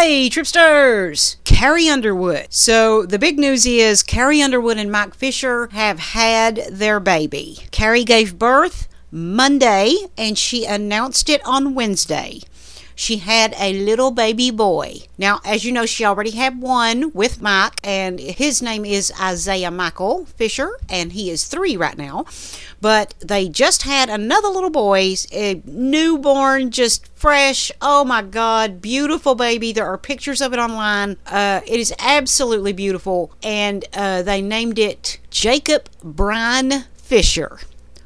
Hey, Tripsters! Carrie Underwood. So, the big news is Carrie Underwood and Mike Fisher have had their baby. Carrie gave birth Monday and she announced it on Wednesday she had a little baby boy. Now, as you know, she already had one with Mike, and his name is Isaiah Michael Fisher, and he is three right now. But they just had another little boy, a newborn, just fresh. Oh my God, beautiful baby. There are pictures of it online. Uh, it is absolutely beautiful, and uh, they named it Jacob Bryan Fisher.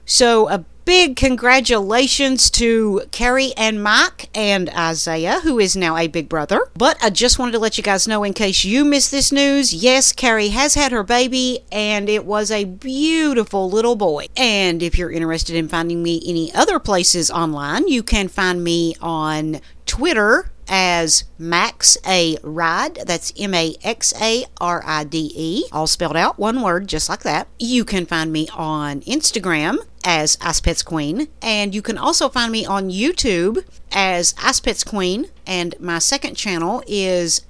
So, a big congratulations to Carrie and Mike and Isaiah, who is now a big brother. But I just wanted to let you guys know in case you missed this news yes, Carrie has had her baby, and it was a beautiful little boy. And if you're interested in finding me any other places online, you can find me on Twitter as Max A Ride. That's M A X A R I D E, all spelled out, one word, just like that. You can find me on Instagram as Ice Pets Queen, and you can also find me on YouTube as Ice Pets Queen. And my second channel is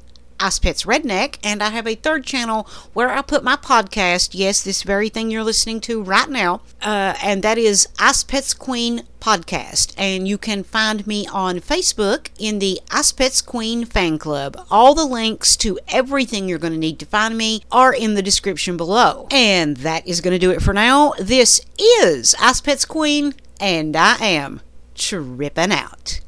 Ice Pets Redneck, and I have a third channel where I put my podcast. Yes, this very thing you're listening to right now, uh, and that is Ice Pets Queen podcast. And you can find me on Facebook in the Ice Pets Queen fan club. All the links to everything you're going to need to find me are in the description below. And that is going to do it for now. This is Ice Pets Queen, and I am tripping out.